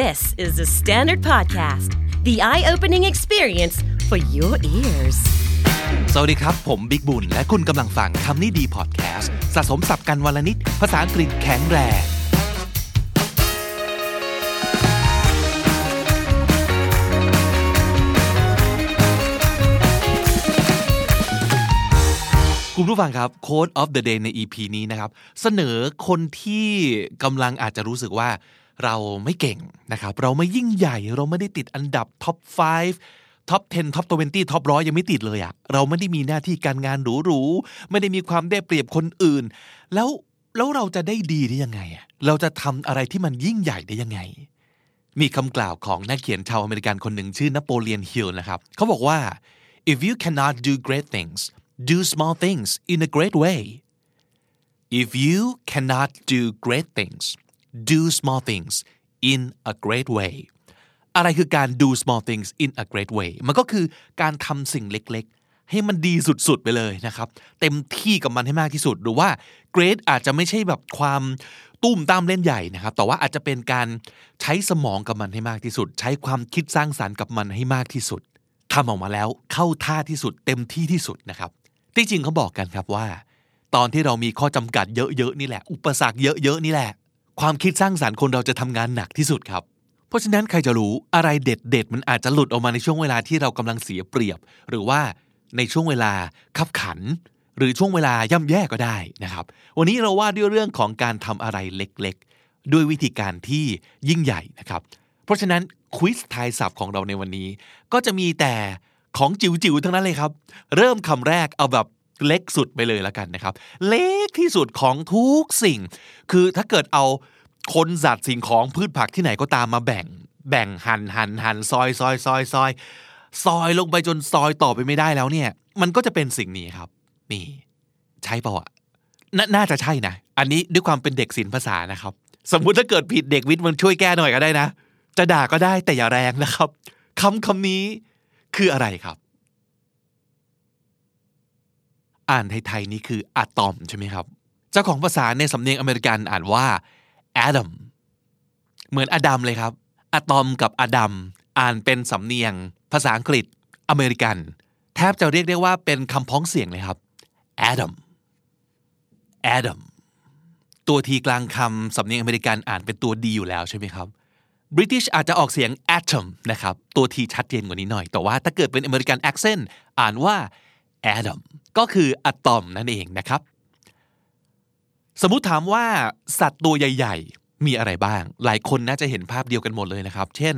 This is the Standard Podcast, the eye opening experience for your ears. สวัสดีครับ ผมบิกบุญ และคุณกำลังฟังคำนี้ดีพอดแคสต์สะสมสับกันวลนิด ภาษาอังกฤษแข็งแรงคุณผู้ฟังครับ Code of the Day ใน EP นี้นะครับ เสนอคนที่กำลังอาจจะรู้สึกว่า เราไม่เก่งนะครับ เราไม่ยิ่งใหญ่ เราไม่ได้ติดอันดับท็อป 5 ท็อป 10 ท็อป 20 ท็อปร้อยยังไม่ติดเลยอะเราไม่ได้มีหน้าที่การงานหรูๆ ไม่ได้มีความได้เปรียบคนอื่น แล้วแล้วเราจะได้ดีได้ยังไงอะเราจะทำอะไรที่มันยิ่งใหญ่ได้ยังไง มีคำกล่าวของนักเขียนชาวอเมริกันคนหนึ่งชื่อนโปเลียนฮิลนะครับ เขาบอกว่า if you cannot do great things do small things in a great way if you cannot do great things do small things in a great way อะไรคือการ do small things in a great way มันก็คือการทำสิ่งเล็กๆ ให้มันดีสุดๆไปเลยนะครับ เต็มที่กับมันให้มากที่สุด หรือว่า great อาจจะไม่ใช่แบบความตุ้มตามเล่นใหญ่นะครับ แต่ว่าอาจจะเป็นการใช้สมองกับมันให้มากที่สุด ใช้ความคิดสร้างสารรค์กับมันให้มากที่สุดทำออกมาแล้วเข้าท่าที่สุด เต็มที่ที่สุดนะครับ ที่จริงเขาบอกกันครับว่า ตอนที่เรามีข้อจำกัดเยอะๆนี่แหละ อุปสรรคเยอะๆนี่แหละ ความคิดสร้างสารรค์คนเราจะทำงานหนักที่สุดครับ เพราะฉะนั้นใครจะรู้อะไรเด็ดๆมันอาจจะหลุดออกมาในช่วงเวลาที่เรากำลังเสียเปรียบ หรือว่าในช่วงเวลาขับขัน หรือช่วงเวลาย่ำแย่ก็ได้นะครับ วันนี้เราว่าด้วยเรื่องของการทำอะไรเล็กๆ ด้วยวิธีการที่ยิ่งใหญ่นะครับ เพราะฉะนั้นควิสทายศัพท์ของเราในวันนี้ ก็จะมีแต่ของจิ๋วๆทั้งนั้นเลยครับ เริ่มคำแรกเอาแบบ เล็กสุดไปเลยแล้วกันนะครับ เล็กที่สุดของทุกสิ่ง คือถ้าเกิดเอาคนสัตว์สิ่งของพืชผักที่ไหนก็ตามมาแบ่ง แบ่งหันหันหันซอยซอยซอยซอยซอยลงไปจนซอยต่อไปไม่ได้แล้วเนี่ย มันก็จะเป็นสิ่งนี้ครับ นี่ ใช่เปล่าอะนน่าจะใช่นะ อันนี้ด้วยความเป็นเด็กศิลปภาษานะครับ สมมุติถ้าเกิดผิดเด็กวิทย์มันช่วยแก้หน่อยก็ได้นะ จะด่าก็ได้แต่อย่าแรงนะครับคำคำนี้คืออะไรครับ อ่านไทยๆนี้คืออะตอมใช่ไหมครับ เจ้าของภาษาในสำเนียงอเมริกันอ่านว่า Adam เหมือนอดัมเลยครับอะตอมกับอดัมอ่านเป็นสำเนียง ภาษาอังกฤษอเมริกัน แทบจะเรียกได้ว่าเป็นคำพ้องเสียงเลยครับ Adam Adam ตัวทีกลางคำสำเนียงอเมริกันอ่านเป็นตัวดีอยู่แล้วใช่ไหมครับ British อาจจะออกเสียง atom นะครับ ตัวทีชัดเจนกว่านี้หน่อย แต่ว่าถ้าเกิดเป็นอเมริกัน accent อ่านว่า atom ก็คืออะตอมนั่นเองนะครับ สมมุติถามว่าสัตว์ตัวใหญ่ ๆ มีอะไรบ้าง หลายคนน่าจะเห็นภาพเดียวกันหมดเลยนะครับ เช่น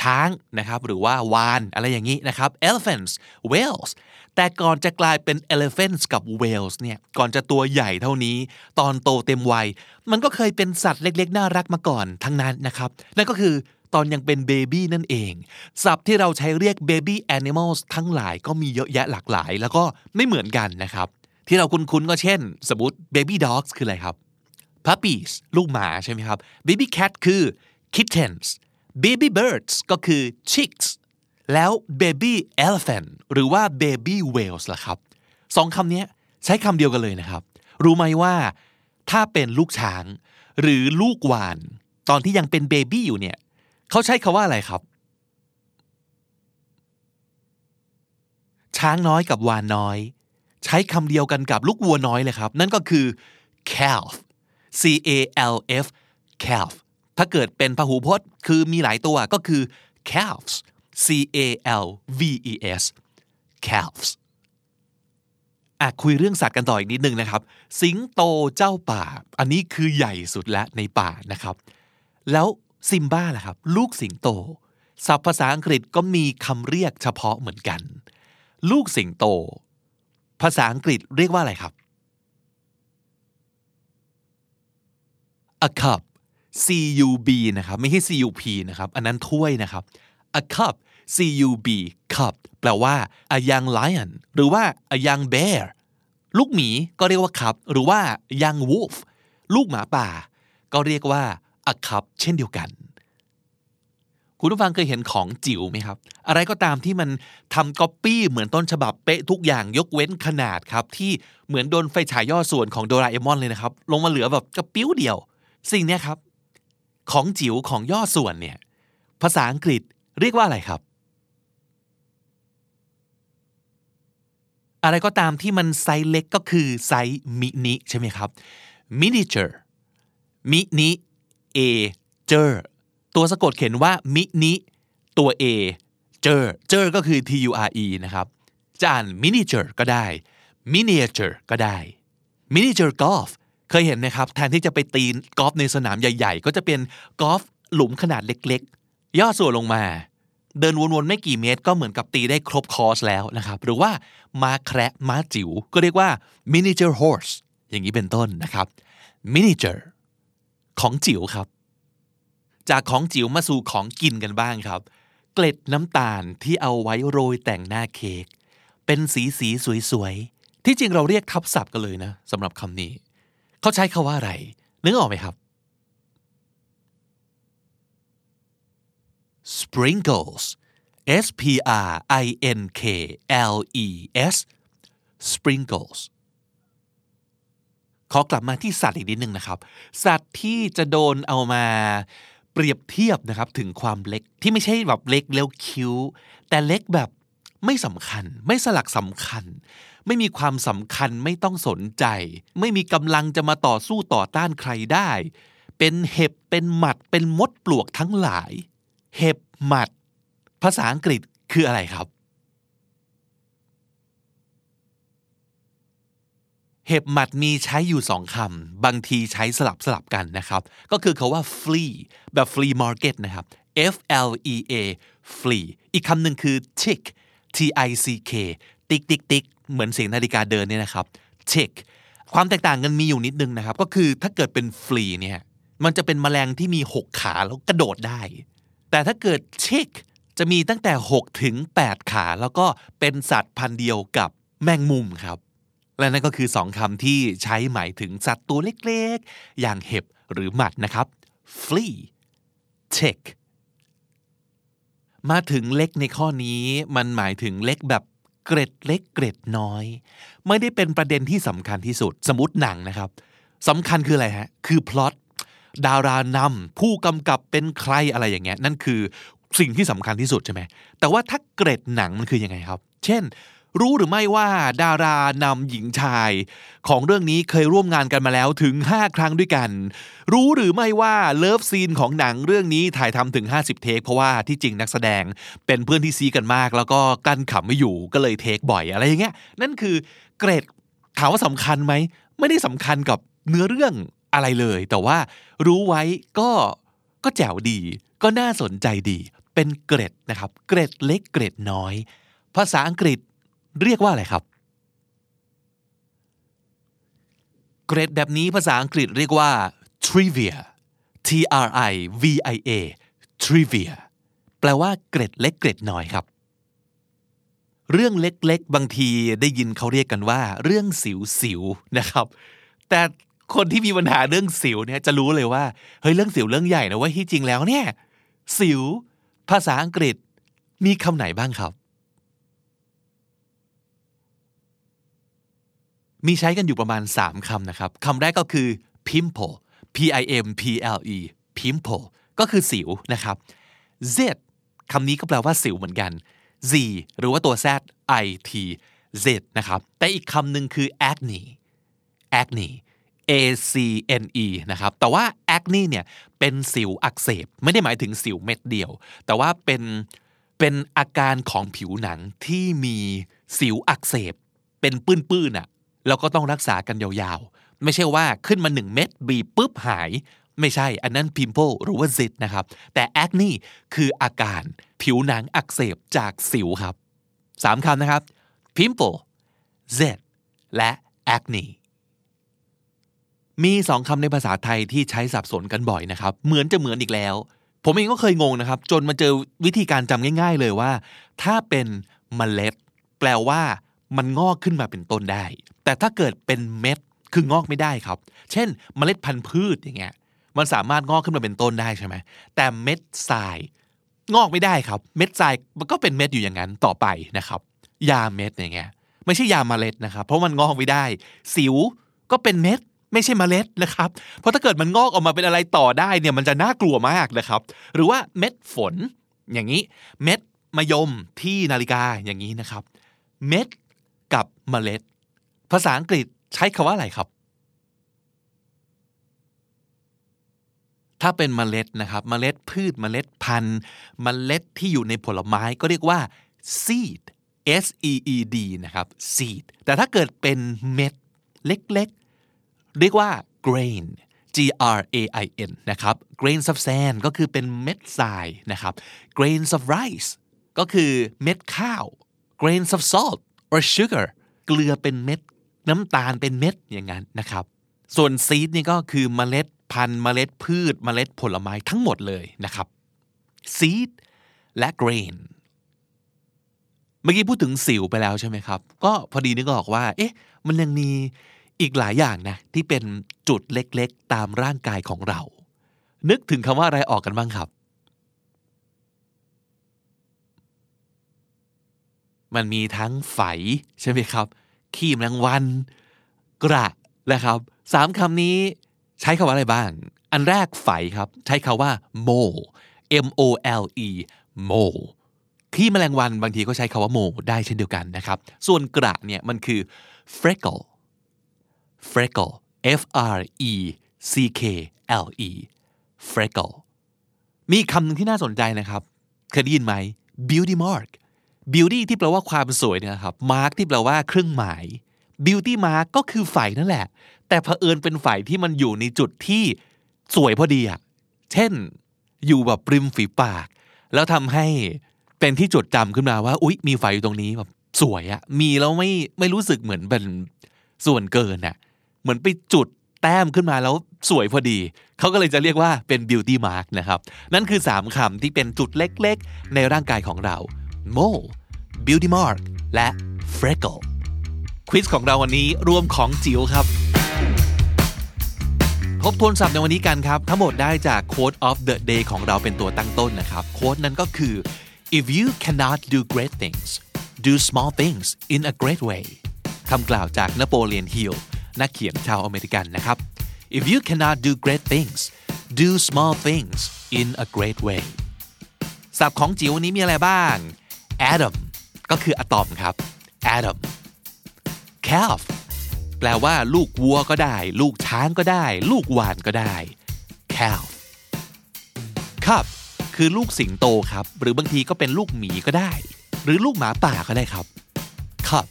ช้างนะครับหรือว่าวานอะไรอย่างนี้นะครับ elephants whales แต่ก่อนจะกลายเป็น elephants กับ whales เนี่ยก่อนจะตัวใหญ่เท่านี้ ตอนโตเต็มวัย มันก็เคยเป็นสัตว์เล็กๆ น่ารักมาก่อนทั้งนั้นนะครับ นั่นก็คือ ตอนยังเป็นเบบี้นั่นเองศัพท์ที่เราใช้เรียก baby animals ทั้งหลายก็มีเยอะแยะหลากหลาย แล้วก็ไม่เหมือนกันนะครับ ที่เราคุ้นๆก็เช่น สมมติ baby dogs คืออะไรครับ puppies ลูกหมาใช่ไหมครับ baby cat คือ kittens baby birds ก็คือ chicks แล้ว baby elephant หรือว่า baby whales ล่ะครับสองคำนี้ใช้คำเดียวกันเลยนะครับ รู้ไหมว่า ถ้าเป็นลูกช้าง หรือลูกวาน ตอนที่ยังเป็นเบบี้อยู่เนี่ย เขาใช้คาว่าอะไรครับ ช้างน้อยกับวานน้อย ใช้คำเดียวกันกับลูกวัวน้อยเลยครับ นั่นก็คือ calf c a l f calf ถ้าเกิดเป็นพหูพจน์คือมีหลายตัวก็คือ calves c a l v e s calves อะคุยเรื่องสัตว์กันต่ออีกนิดนึงนะครับ สิงโตเจ้าป่า อันนี้คือใหญ่สุดและในป่านะครับ แล้ว ซิมบ้าล่ะครับ ลูกสิงโตศัพท์ภาษาอังกฤษก็มีคำเรียกเฉพาะเหมือนกัน ลูกสิงโต ภาษาอังกฤษเรียกว่าอะไรครับ a cup c u b นะครับ ไม่ใช่ c u p นะครับ อันนั้นถ้วยนะครับ a cup c u b cup แปลว่า a young lion หรือว่า a young bear ลูกหมีก็เรียกว่า cup หรือว่า young wolf ลูกหมาป่า ก็เรียกว่า a cup เช่นเดียวกัน คุณผู้ฟังเคยเห็นของจิ๋วไหมครับ อะไรก็ตามที่มันทำก๊อปปี้เหมือนต้นฉบับเป๊ะทุกอย่างยกเว้นขนาดครับ ที่เหมือนโดนไฟฉายย่อส่วนของโดราเอมอนเลยนะครับ ลงมาเหลือแบบกระปิ้วเดียว สิ่งเนี้ยครับ ของจิ๋วของย่อส่วนเนี่ย ภาษาอังกฤษเรียกว่าอะไรครับ อะไรก็ตามที่มันไซส์เล็กก็คือไซส์มินิใช่ไหมครับ miniature miniature ตัวสะกดเขียนว่ามินิตัว A เจอร์เจอร์ก็คือ T U R E นะครับจะอ่าน miniature ก็ได้ miniature ก็ได้ miniature golf เคยเห็นนะครับแทนที่จะไปตีกอล์ฟในสนามใหญ่ๆ ก็จะเป็นกอล์ฟหลุมขนาดเล็กๆ ย่อส่วนลงมา เดินวนๆไม่กี่เมตร ก็เหมือนกับตีได้ครบคอร์สแล้วนะครับ หรือว่าม้าแคระม้าจิ๋วก็เรียกว่า miniature horse อย่างนี้เป็นต้นนะครับ miniature ของจิ๋วครับ จากของจิ๋วมาสู่ของกินกันบ้างครับ เกล็ดน้ำตาลที่เอาไว้โรยแต่งหน้าเค้กเป็นสีสีสวยๆ ที่จริงเราเรียกทับศัพท์กันเลยนะสำหรับคำนี้ เขาใช้คาว่าอะไร นึกออกไหมครับ sprinkles S P R I N K L E S sprinkles ขอกลับมาที่สัตว์อีกนิดนึงนะครับ สัตว์ที่จะโดนเอามา เปรียบเทียบนะครับถึงความเล็กที่ไม่ใช่แบบเล็กแล้วคิ้ว แต่เล็กแบบไม่สำคัญ ไม่สลักสำคัญ ไม่มีความสำคัญไม่ต้องสนใจ ไม่มีกำลังจะมาต่อสู้ต่อต้านใครได้ เป็นเห็บเป็นหมัดเป็นมดปลวกทั้งหลาย เห็บหมัด ภาษาอังกฤษคืออะไรครับ เห็บหมัดมีใช้อยู่สองคำบางทีใช้สลับสลับกันนะครับ ก็คือคาว่า flea แบบ flea market นะครับ F L E A flea อีกคำหนึ่งคือ tick T I C K ติ๊กติ๊กติ๊กเหมือนเสียงนาฬิกาเดินเนี่ยนะครับ tick ความแตกต่างกันมีอยู่นิดนึงนะครับ ก็คือถ้าเกิดเป็น flea เนี่ยมันจะเป็นแมลงที่มี 6 ขาแล้วกระโดดได้ แต่ถ้าเกิด tick จะมีตั้งแต่ 6 ถึง 8 ขา แล้วก็เป็นสัตว์พันธุ์เดียวกับแมงมุมครับ และนั่นก็คือสองคำที่ใช้หมายถึงสัตว์ตัวเล็กๆ อย่างเห็บหรือหมัดนะครับ flea tick มาถึงเล็กในข้อนี้มันหมายถึงเล็กแบบเกร็ดเล็กเกร็ดน้อย ไม่ได้เป็นประเด็นที่สำคัญที่สุด สมมติหนังนะครับสำคัญคืออะไรฮะ คือพล็อตดารานำผู้กำกับเป็นใครอะไรอย่างเงี้ยนั่นคือสิ่งที่สำคัญที่สุดใช่ไหมแต่ว่าถ้าเกร็ดหนังมันคือยังไงครับ เช่น รู้หรือไม่ว่าดารานำหญิงชาย ของเรื่องนี้เคยร่วมงานกันมาแล้วถึง 5 ครั้งด้วยกัน รู้หรือไม่ว่าเลิฟซีนของหนังเรื่องนี้ถ่ายทำถึง 50 เทค เพราะว่าที่จริงนักแสดงเป็นเพื่อนที่ซี้กันมาก แล้วก็กลั้นขำไม่อยู่ก็เลยเทคบ่อยอะไรอย่างเงี้ยนั่นคือเกรดถามว่าสำคัญไหมไม่ได้สำคัญกับเนื้อเรื่องอะไรเลย แต่ว่ารู้ไว้ก็ก็แจ๋วดี ก็น่าสนใจดี เป็นเกรดนะครับ เกรดเล็กเกรดน้อย ภาษาอังกฤษ เรียกว่าอะไรครับ เกรดแบบนี้ภาษาอังกฤษเรียกว่า trivia T R I V I A trivia แปลว่าเกรดเล็กเกรดน้อยครับ เรื่องเล็กๆ บางทีได้ยินเขาเรียกกันว่า เรื่องสิวๆนะครับ แต่คนที่มีปัญหาเรื่องสิวเนี่ยจะรู้เลยว่าเฮ้ยเรื่องสิวเรื่องใหญ่นะว่าที่จริงแล้วเนี่ย สิว ภาษาอังกฤษมีคำไหนบ้างครับ มีใช้กันอยู่ประมาณ 3คำนะครับคำแรกก็คือ pimple p i m p l e pimple ก็คือสิวนะครับ z คำนี้ก็แปลว่าสิวเหมือนกัน z หรือว่าตัว z i t z นะครับ แต่อีกคำหนึ่งคือ acne acne A C N E นะครับ แต่ว่า acne เนี่ย เป็นสิวอักเสบ ไม่ได้หมายถึงสิวเม็ดเดียว แต่ว่าเป็น เป็นอาการของผิวหนังที่มีสิวอักเสบ เป็นปื้นๆอะ แล้วก็ต้องรักษากันยาวๆ ไม่ใช่ว่าขึ้นมา 1 เม็ดบีปุ๊บหาย ไม่ใช่ อันนั้น pimple หรือว่า zit นะครับ แต่ acne คืออาการผิวหนังอักเสบจากสิวครับสามคำนะครับ pimple zit และ acne มีสองคำในภาษาไทยที่ใช้สับสนกันบ่อยนะครับ เหมือนจะเหมือนอีกแล้ว ผมเองก็เคยงงนะครับ จนมาเจอวิธีการจำง่าย ๆ เลยว่า ถ้าเป็นเมล็ด แปลว่า มันงอกขึ้นมาเป็นต้นได้ แต่ถ้าเกิดเป็นเม็ดคืองอกไม่ได้ครับ เช่น เมล็ดพันธุ์พืชอย่างเงี้ยมันสามารถงอกขึ้นมาเป็นต้นได้ใช่ไหมแต่เม็ดทราย งอกไม่ได้ครับ เม็ดทรายมันก็เป็นเม็ดอยู่อย่างนั้นต่อไปนะครับ ยาเม็ดอย่างเงี้ยไม่ใช่ยาเมล็ดนะครับ เพราะมันงอกไม่ได้ สิวก็เป็นเม็ดไม่ใช่เมล็ดนะครับ เพราะถ้าเกิดมันงอกออกมาเป็นอะไรต่อได้เนี่ยมันจะน่ากลัวมากนะครับ หรือว่าเม็ดฝนอย่างนี้ เม็ดมะยมที่นาฬิกาอย่างนี้นะครับ เม็ด กับเมล็ด ภาษาอังกฤษใช้คาว่าอะไรครับ ถ้าเป็นเมล็ดนะครับ เมล็ดพืช เมล็ดพันธุ์ เมล็ดที่อยู่ในผลไม้ก็เรียกว่า seed S E E D นะครับ seed แต่ถ้าเกิดเป็นเม็ดเล็กๆ เรียกว่า grain G R A I N นะครับ grains of sand ก็คือเป็นเม็ดทรายนะครับ grains of rice ก็คือเม็ดข้าว grains of salt or sugar เกลือเป็นเม็ด น้ำตาลเป็นเม็ดอย่างนั้นนะครับ ส่วน seed นี่ก็คือเมล็ดพันธุ์เมล็ดพืช เมล็ดผลไม้ทั้งหมดเลยนะครับ seed และ grain เมื่อกี้พูดถึงสิวไปแล้วใช่ไหมครับ ก็พอดีนึกออกว่า เอ๊ะ มันยังมีอีกหลายอย่างนะ ที่เป็นจุดเล็กๆ ตามร่างกายของเรา นึกถึงคำว่าอะไรออกกันบ้างครับ มันมีทั้งไฝใช่ไหมครับ ขี้แมลงวัน กระนะครับสามคำนี้ใช้คำว่าอะไรบ้าง อันแรกไฝครับ ใช้คาว่า mole M O L E mole ขี้แมลงวันบางทีก็ใช้คาว่าโมได้เช่นเดียวกันนะครับ ส่วนกระเนี่ยมันคือ freckle freckle F R E C K L E freckle มีคำหนึ่งที่น่าสนใจนะครับ เคยได้ยินไหม beauty mark beauty ที่แปลว่าความสวยเนี่ยครับ mark ที่แปลว่าเครื่องหมาย beauty mark ก็คือไฝนั่นแหละ แต่เผอิญเป็นไฝที่มันอยู่ในจุดที่สวยพอดีอะเช่น อยู่แบบริมฝีปาก แล้วทำให้เป็นที่จดจำขึ้นมาว่า อุ๊ย มีไฟอยู่ตรงนี้แบบสวยอะมีแล้วไม่ไม่รู้สึกเหมือนเป็นส่วนเกินอะเหมือนไปจุดแต้มขึ้นมาแล้วสวยพอดี เขาก็เลยจะเรียกว่าเป็น beauty mark นะครับ นั่นคือ 3คำที่เป็นจุดเล็กๆ ในร่างกายของเรา mole beauty mark และ freckle ควิสของเราวันนี้รวมของจิ๋วครับ ทบทวนศัพท์ในวันนี้กันครับ ทั้งหมดได้จาก quote of the day ของเราเป็นตัวตั้งต้นนะครับ โค้ดนั้นก็คือ if you cannot do great things do small things in a great way คำกล่าวจากนโปเลียนฮิลนักเขียนชาวอเมริกันนะครับ if you cannot do great things do small things in a great way ศัพท์ของจิ๋ววันนี้มีอะไรบ้าง atom ก็คืออะตอมครับ atom calf แปลว่า ลูกวัวก็ได้ ลูกช้างก็ได้ ลูกวานก็ได้ calf cup คือลูกสิงโตครับ หรือบางทีก็เป็นลูกหมีก็ได้ หรือลูกหมาป่าก็ได้ครับ cup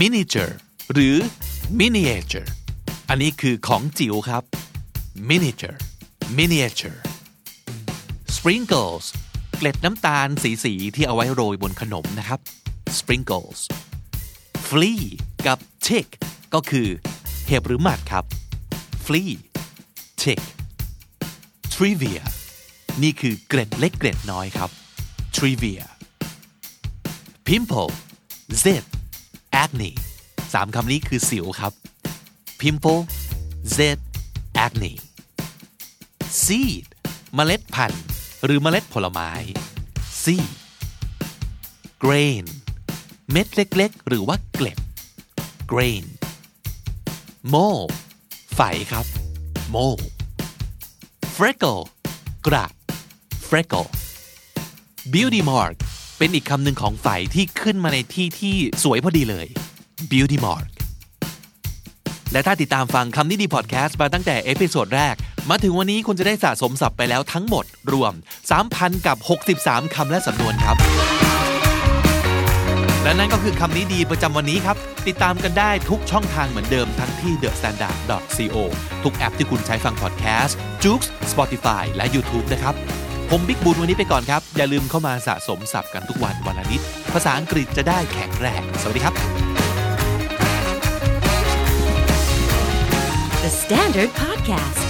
miniature หรือ miniature อันนี้คือของจิ๋วครับ miniature miniature sprinkles เกล็ดน้ำตาลสีๆที่เอาไว้โรยบนขนมนะครับ sprinkles flea กับ tick ก็คือ เห็บหรือหมัดครับ flea tick trivia นี่คือเกร็ดเล็กเกร็ดน้อยครับ trivia pimple zit acne สามคำนี้คือสิวครับ pimple zit acne seed เมล็ดพันธุ์ หรือเมล็ดผลไม้ seed grain เม็ดเล็กๆ หรือว่าเกล็ด grain mole ไฝครับ mole freckle กระ freckle beauty mark เป็นอีกคำหนึ่งของไฝที่ขึ้นมาในที่ที่สวยพอดีเลย beauty mark และถ้าติดตามฟังคำนี้ดีพอดแคสต์มาตั้งแต่ episode แรก มาถึงวันนี้คุณจะได้สะสมศัพท์ไปแล้วทั้งหมดรวม 3,000 กับ 63 คำและสำนวนครับ และนั่นก็คือคำนี้ดีประจำวันนี้ครับ ติดตามกันได้ทุกช่องทางเหมือนเดิมทั้งที่ thestandard.co ทุกแอปที่คุณใช้ฟังพอดแคสต์ j o o x Spotify และ YouTube นะครับ ผมบิ๊กบุญวันนี้ไปก่อนครับ อย่าลืมเข้ามาสะสมศัพท์กันทุกวันวันละนิด ภาษาอังกฤษจะได้แข็งแรง สวัสดีครับ The Standard Podcast,